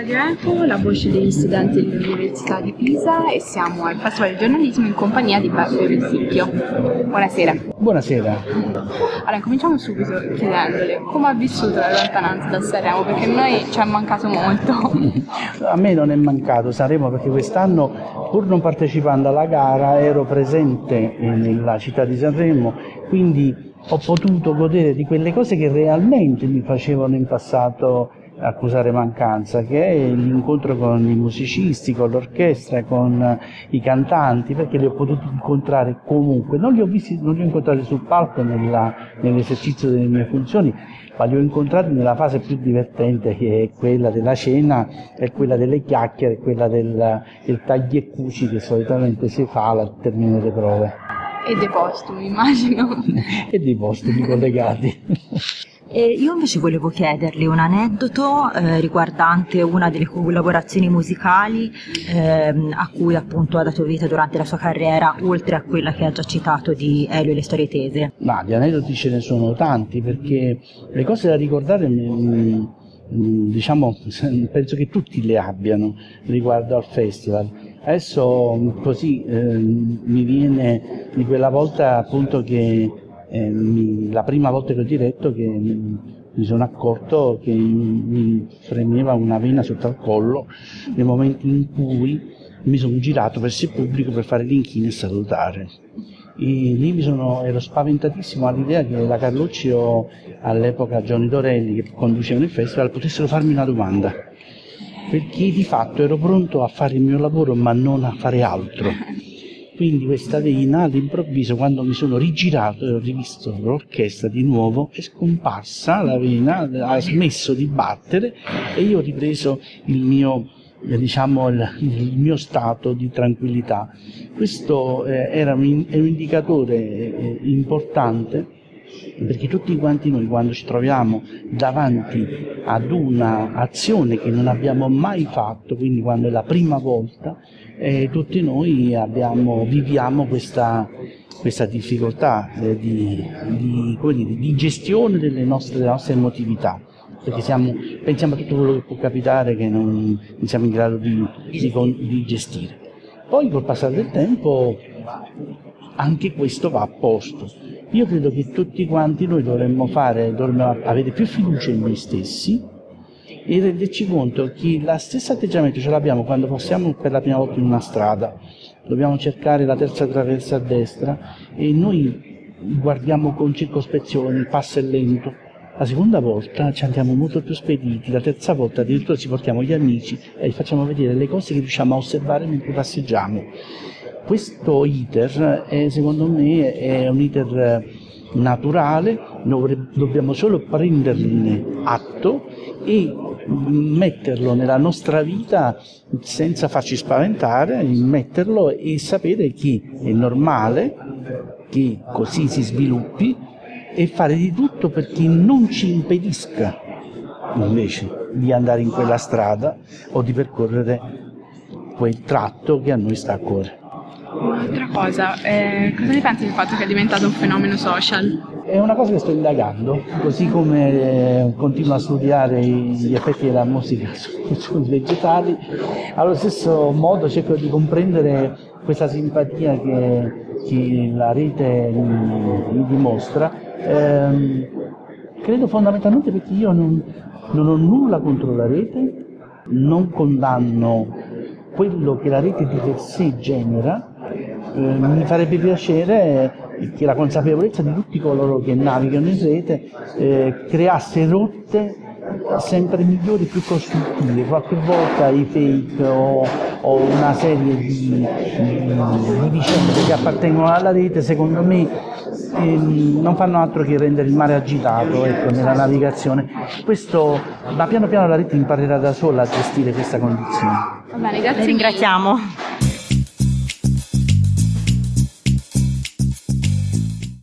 Radio Eco, la voce degli studenti dell'Università di Pisa e siamo al Festival di giornalismo in compagnia di Barbara Rissicchio. Buonasera. Buonasera. Allora, cominciamo subito chiedendole come ha vissuto la lontananza da Sanremo, perché a noi ci è mancato molto. A me non è mancato Sanremo perché quest'anno, pur non partecipando alla gara, ero presente nella città di Sanremo, quindi ho potuto godere di quelle cose che realmente mi facevano in passato accusare mancanza, che è l'incontro con i musicisti, con l'orchestra, con i cantanti, perché li ho potuti incontrare comunque. Non li ho, visti, non li ho incontrati sul palco nella, nell'esercizio delle mie funzioni, ma li ho incontrati nella fase più divertente che è quella della cena, è quella delle chiacchiere, quella del, del tagli e cuci che solitamente si fa al termine delle prove. E dei postumi, immagino. e dei postumi collegati. E io invece volevo chiederle un aneddoto eh, riguardante una delle collaborazioni musicali eh, a cui appunto ha dato vita durante la sua carriera, oltre a quella che ha già citato di Elio e le storie tese. Ma di aneddoti ce ne sono tanti perché le cose da ricordare mm, mm, diciamo penso che tutti le abbiano riguardo al festival. Adesso mm, così eh, mi viene di quella volta appunto che eh, mi, la prima volta che ho diretto che mi, mi sono accorto che mi fremeva una vena sotto al collo nel momento in cui mi sono girato verso il pubblico per fare l'inchino e salutare. E lì sono, ero spaventatissimo all'idea che la Carlucci o all'epoca Johnny Dorelli che conducevano il festival potessero farmi una domanda perché di fatto ero pronto a fare il mio lavoro ma non a fare altro quindi questa vena all'improvviso quando mi sono rigirato e ho rivisto l'orchestra di nuovo è scomparsa la vena, ha smesso di battere e io ho ripreso il mio diciamo il, il mio stato di tranquillità. Questo eh, era un, un indicatore eh, importante perché tutti quanti noi quando ci troviamo davanti ad un'azione che non abbiamo mai fatto, quindi quando è la prima volta, eh, tutti noi abbiamo, viviamo questa, questa difficoltà eh, di, di, dire, di, gestione delle nostre, delle nostre emotività perché siamo, pensiamo a tutto quello che può capitare che non, non siamo in grado di, di, gestire. Poi col passare del tempo anche questo va a posto. Io credo che tutti quanti noi dovremmo fare, dovremmo avere più fiducia in noi stessi e renderci conto che lo stesso atteggiamento ce l'abbiamo quando passiamo per la prima volta in una strada, dobbiamo cercare la terza traversa a destra e noi guardiamo con circospezione, il passo è lento, la seconda volta ci andiamo molto più spediti, la terza volta addirittura ci portiamo gli amici e gli facciamo vedere le cose che riusciamo a osservare mentre passeggiamo questo iter è, secondo me è un iter naturale, dobbiamo solo prenderne atto e metterlo nella nostra vita senza farci spaventare, metterlo e sapere che è normale che così si sviluppi e fare di tutto perché non ci impedisca invece di andare in quella strada o di percorrere quel tratto che a noi sta a cuore. Un'altra cosa, eh, cosa ne pensi del fatto che è diventato un fenomeno social? È una cosa che sto indagando, così come eh, continuo a studiare gli effetti della musica sui vegetali, allo stesso modo cerco di comprendere questa simpatia che, che la rete mi, mi dimostra. Eh, credo fondamentalmente perché io non, non ho nulla contro la rete, non condanno quello che la rete di per sé genera, eh, mi farebbe piacere che la consapevolezza di tutti coloro che navigano in rete eh, creasse rotte sempre migliori, più costruttive. Qualche volta i fake o, o una serie di, di, di, vicende che appartengono alla rete, secondo me, ehm, non fanno altro che rendere il mare agitato ecco, nella navigazione. Questo, ma piano piano la rete imparerà da sola a gestire questa condizione. Va bene, grazie. ringraziamo.